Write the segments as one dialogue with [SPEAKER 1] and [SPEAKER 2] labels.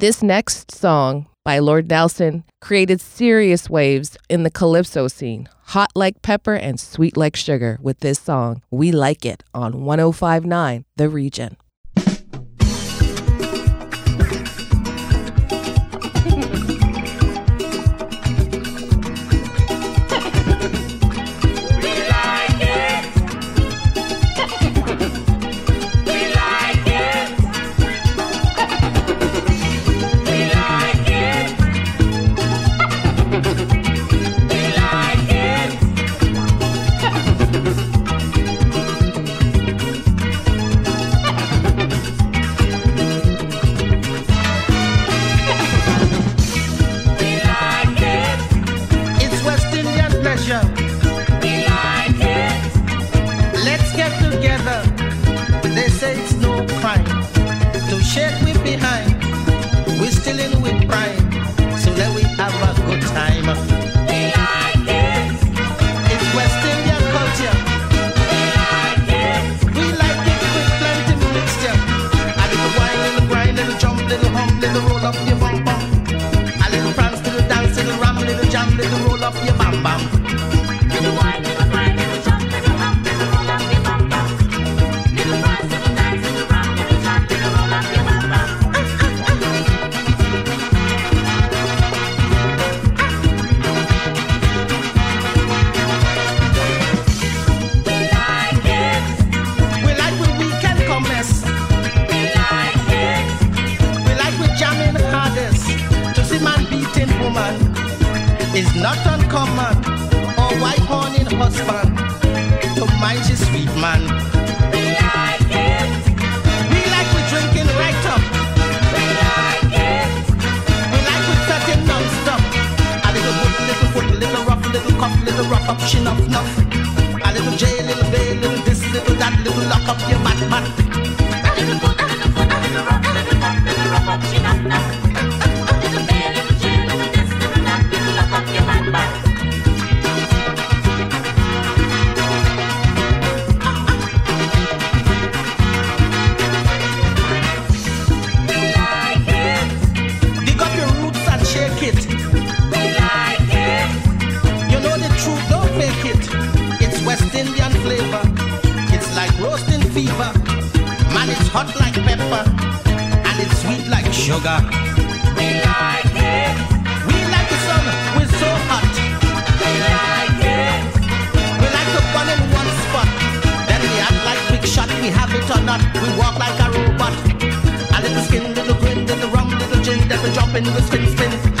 [SPEAKER 1] This next song by Lord Nelson created serious waves in the calypso scene, hot like pepper and sweet like sugar, with this song, We Like It, on 1059 The Region. mistakes to mind you, sweet man. We like it.
[SPEAKER 2] We like we drinking right up. We like it. We like we. A little little foot, little rough, little cuff, little up, nuff. A little J, little B, little this, little that, little lock up your back, back. yoga. We like it. We like the sun. We're so hot. We like it. We like to burn in one spot. Then we act like big shot. We have it or not. We walk like a robot. A little skin, little grin, little rum, little gin. Then we jump in the spin, spin.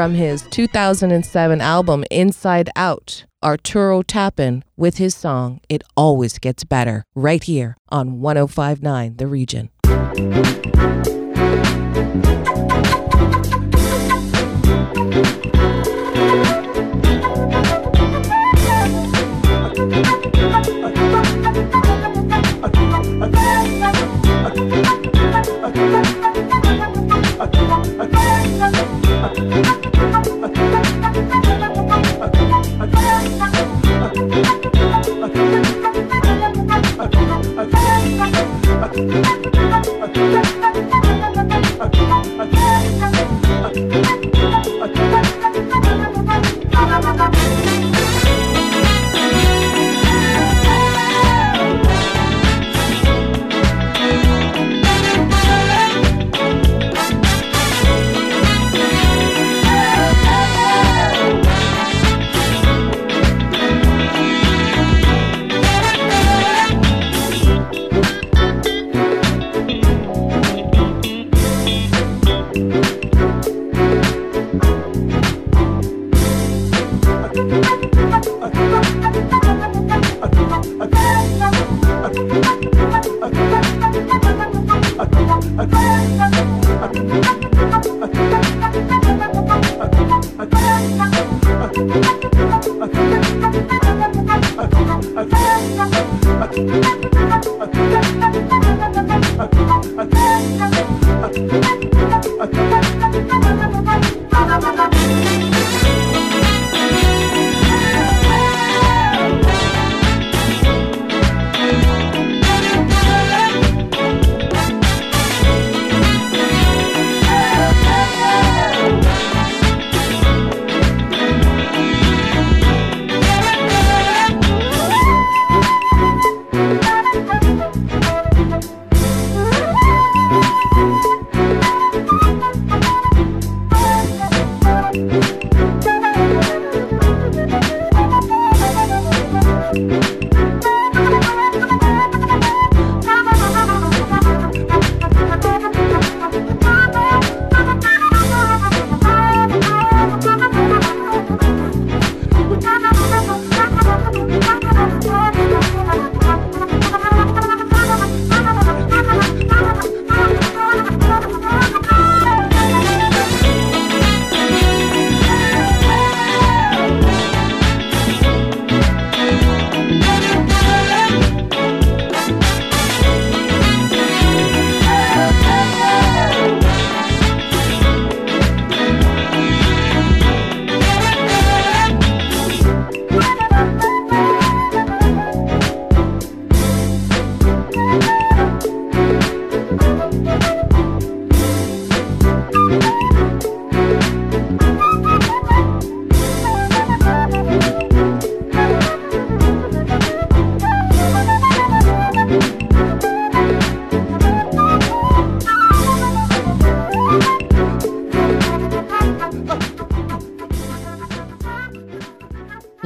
[SPEAKER 2] From his 2007 album Inside Out, Arturo Tappin with his song It Always Gets Better, right here on 1059 The
[SPEAKER 3] Region.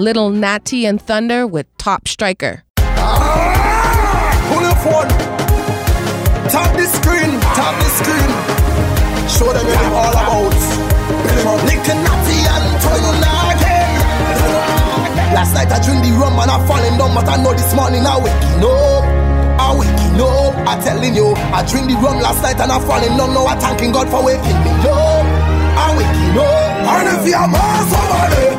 [SPEAKER 3] Little Natty and Thunder with Top Striker. Ah, pull your phone. Tap the screen, tap the screen. Show them what all about. Little Natty and Thunder
[SPEAKER 2] Last night I drink the rum and I falling down, but I know this morning I waking up. I waking up. I telling you, I drink the rum last night and I falling down. Now I thanking God for waking me up. I waking up. And if you're more somebody.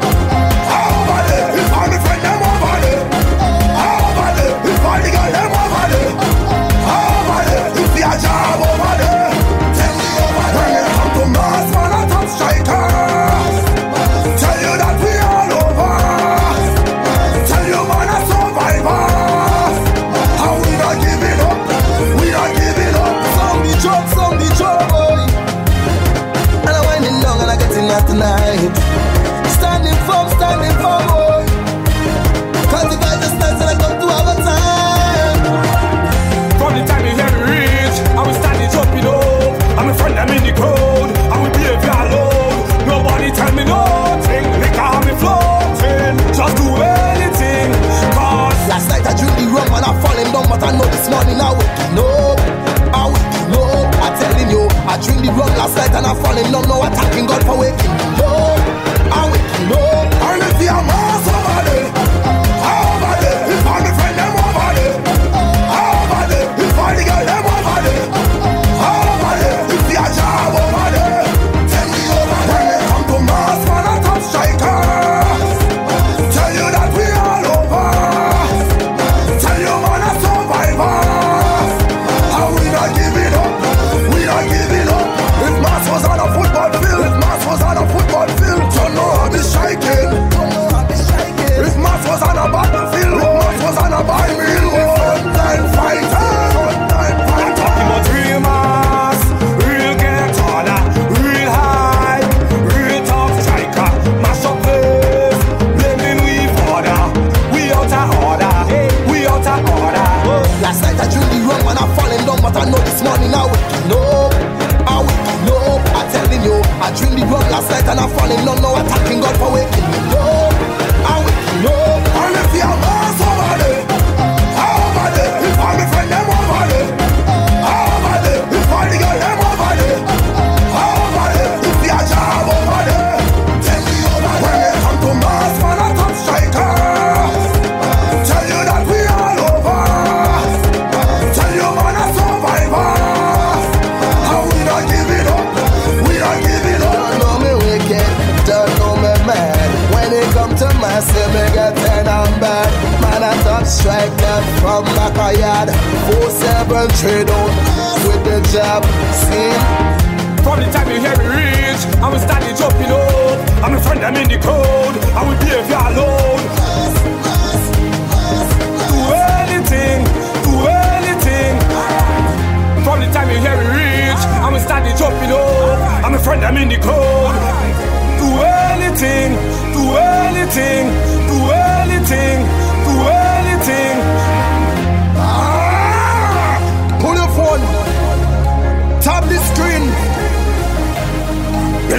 [SPEAKER 2] road last night and
[SPEAKER 3] I fall in love. No attacking God for waking.
[SPEAKER 2] up. I waking. No, I live here, my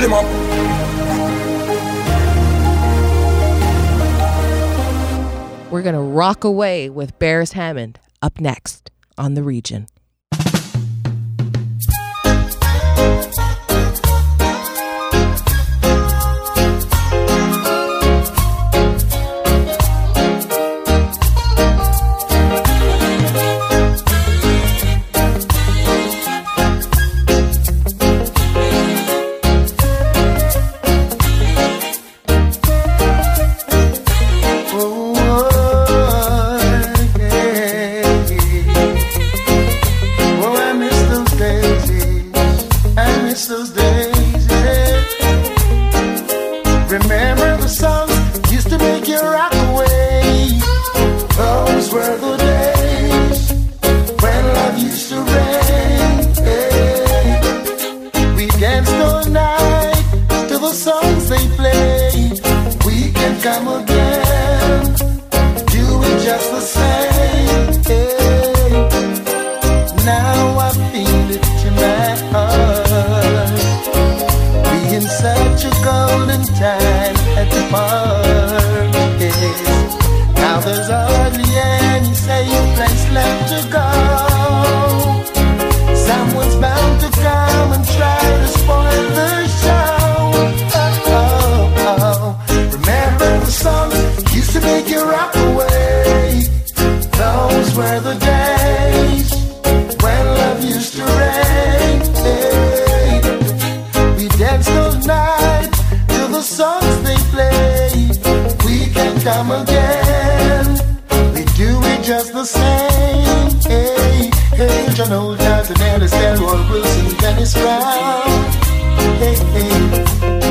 [SPEAKER 2] him up.
[SPEAKER 4] We're going to rock away with Beres Hammond up next on The Region.
[SPEAKER 5] rock vibes tonight till the songs they play. We can come again. We do it just the same. Hey, hey, John Holder, Daenerys, Delroy Wilson, Dennis Brown. Hey, hey,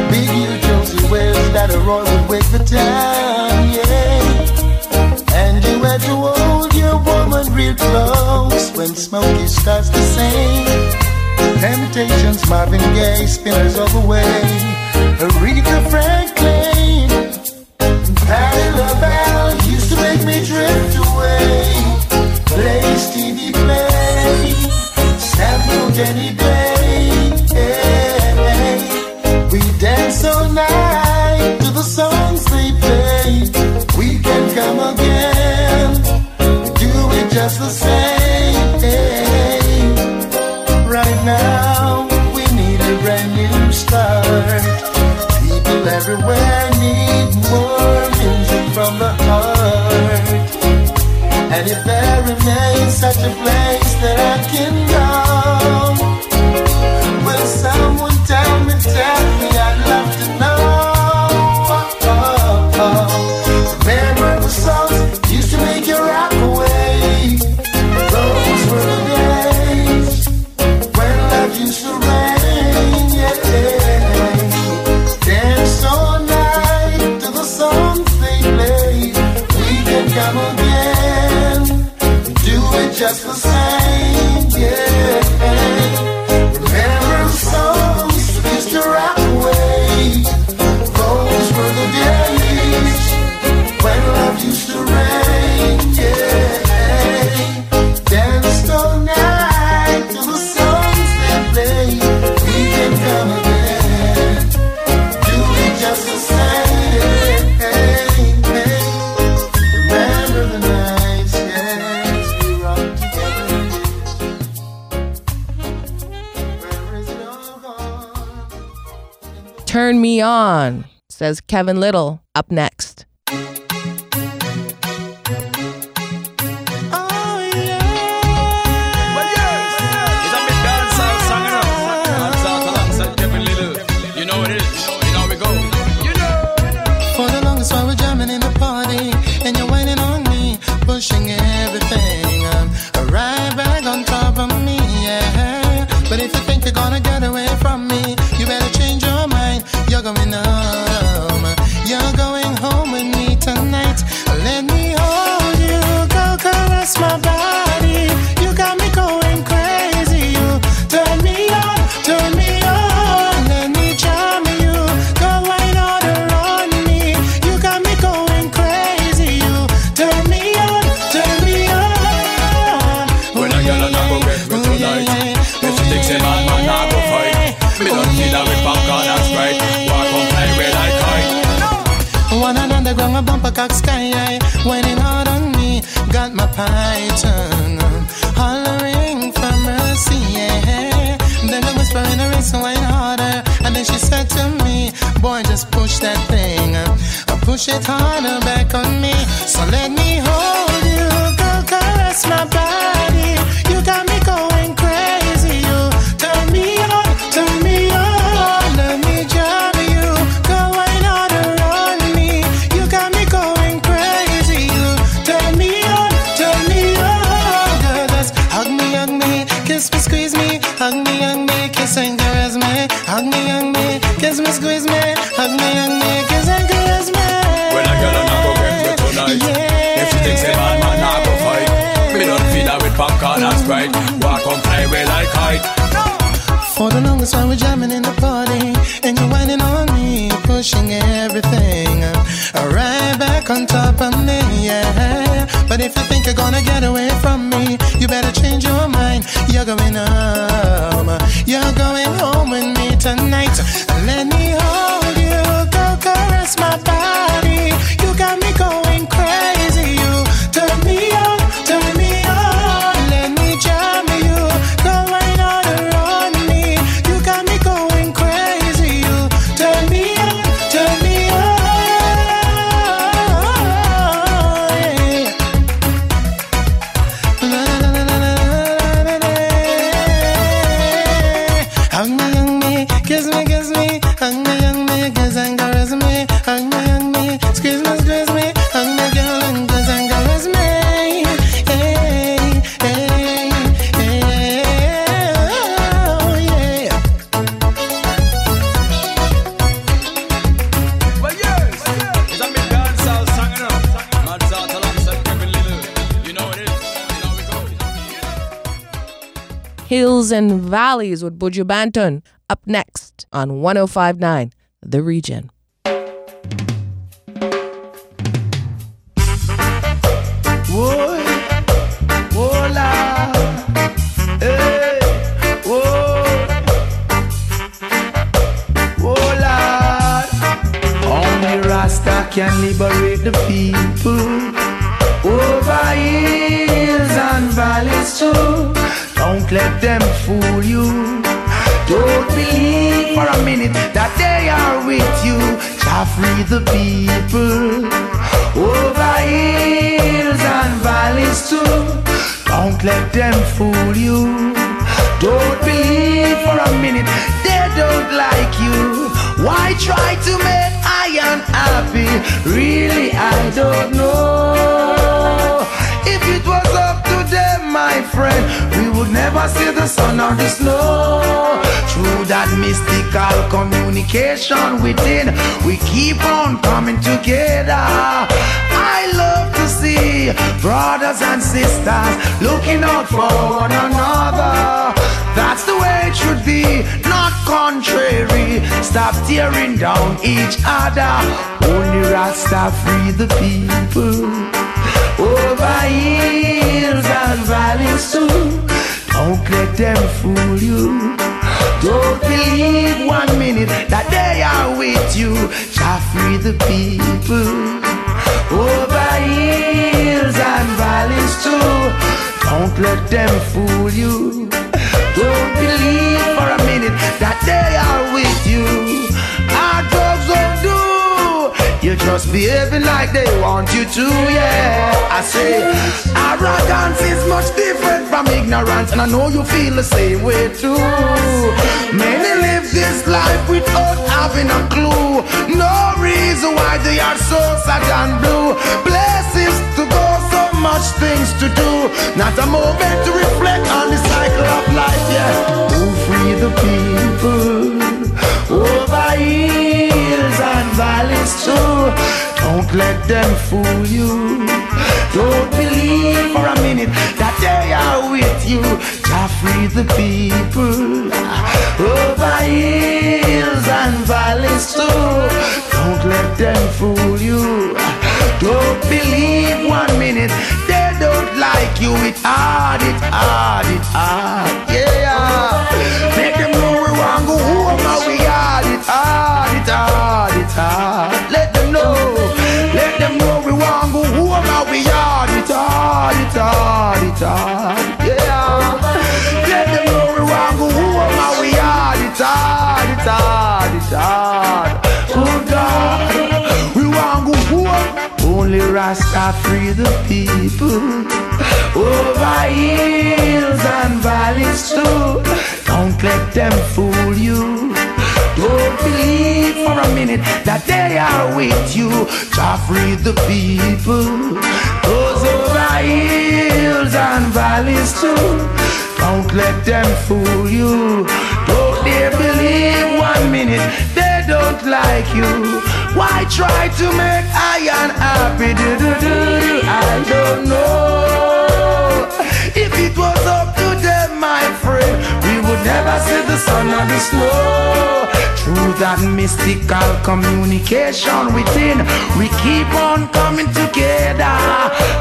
[SPEAKER 5] Big U, Josey Wales, Dada Roy would wake the town. Yeah, and you had to hold your woman real close when Smokey starts to sing. Temptations, Marvin Gaye, Spinners of the Way, Aretha Franklin. Patti LaBelle used to make me drift away. Play Stevie Play, sample Jenny Day. Yeah. We dance all night to the songs they play. We can come again, do it just the same.
[SPEAKER 6] says Kevin Lyttle, up next.
[SPEAKER 7] your corner back on
[SPEAKER 4] coming up.
[SPEAKER 6] hills and valleys with Buju Banton up next on 1059 The Region.
[SPEAKER 8] Whoa, whoa, la. Only Rasta can liberate the people over hills and valleys too. Don't let them free the people over hills and valleys too. Don't let them fool you. Don't believe for a minute they don't like you. Why try to make I happy? Really, I don't know my friend We would never see the sun or the snow Through that mystical communication within We keep on coming together I love to see brothers and sisters Looking out for one another that's the way it should be, not contrary. Stop tearing down each other. Only Rasta free the people. Over hills and valleys too. Don't let them fool you. Don't believe one minute that they are with you. Shall free the people over hills and valleys too. Don't let them fool you. Don't believe for a minute that they are with you. Our drugs won't do. You're just behaving like they want you to, yeah. I say, arrogance is much different from ignorance, and I know you feel the same way too. Many live this life without having a clue. No reason why they are so sad and blue. Blessings to go, so much things to do. Not a moment to reflect on the cycle of life, yeah. To free the people over hills and valleys too. Don't let them fool you. Don't believe for a minute that they are with you. Jah free the people over hills and valleys too. Don't let them fool you. Don't believe one minute they don't like you. It hard, it hard, it hard. It hard. Yeah. Let them know we want go home and we hard, it hard, it hard, it hard. Oh God, we want go home. Only Rasta free the people over hills and valleys too. Don't let them fool you. Don't believe for a minute that they are with you. Jah free the people. Those over hills and valleys too. Don't let them fool you. Don't they believe one minute they don't like you. Why try to make iron happy? Do, do, do, do. I don't know. If it was up to them, my friend, we would never see the sun or the snow. Through that mystical communication within, we keep on coming together.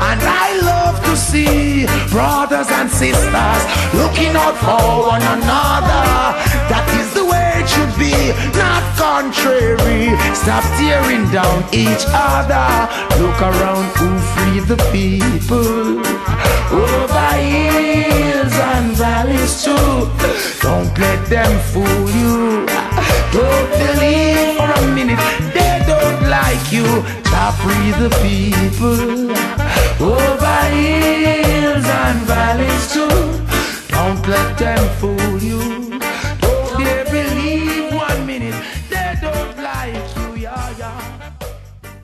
[SPEAKER 8] And I love see brothers and sisters looking out for one another. That is the way it should be, not contrary. Stop tearing down each other. Look around who free the people. Over hills and valleys too. Don't let them fool you. Don't believe for a minute they don't like you. Stop free the people. Oh, Over hills and valleys too. Don't let them fool you. Don't they believe one minute they don't like you. Yeah, yeah.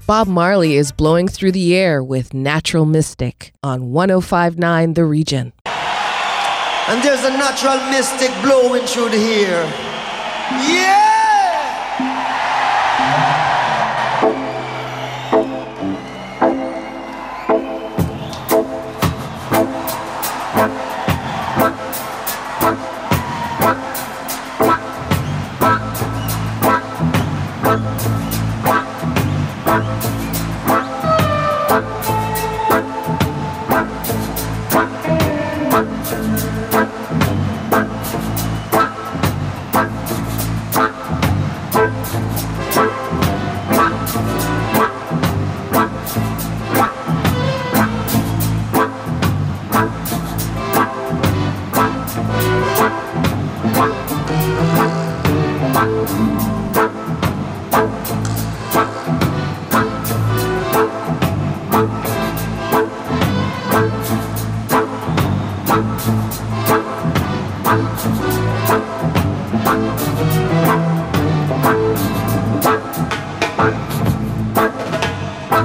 [SPEAKER 1] Bob Marley is blowing through the air with Natural Mystic on 1059 The Region.
[SPEAKER 9] And there's a natural mystic blowing through the air. Yeah!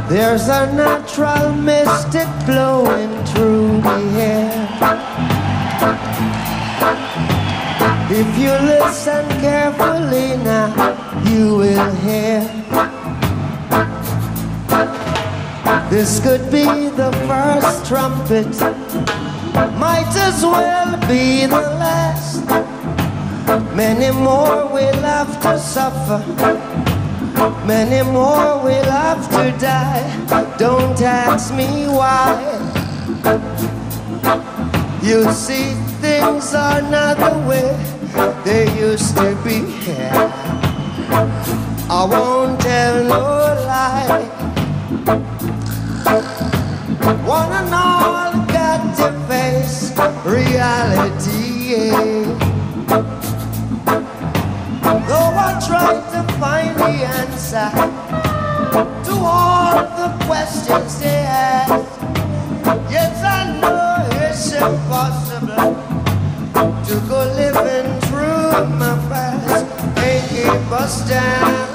[SPEAKER 9] There's a natural mystic flowing through the air. If you listen carefully now, you will hear. This could be the first trumpet, might as well be the last. Many more will have to suffer, many more will have to die. Don't ask me why. You see, things are not the way they used to be. I won't tell no lie. One and all got to face reality. Yeah. Though I tried to find the answer to all the questions they ask, yes, I know it's impossible to go living through my past and keep us down.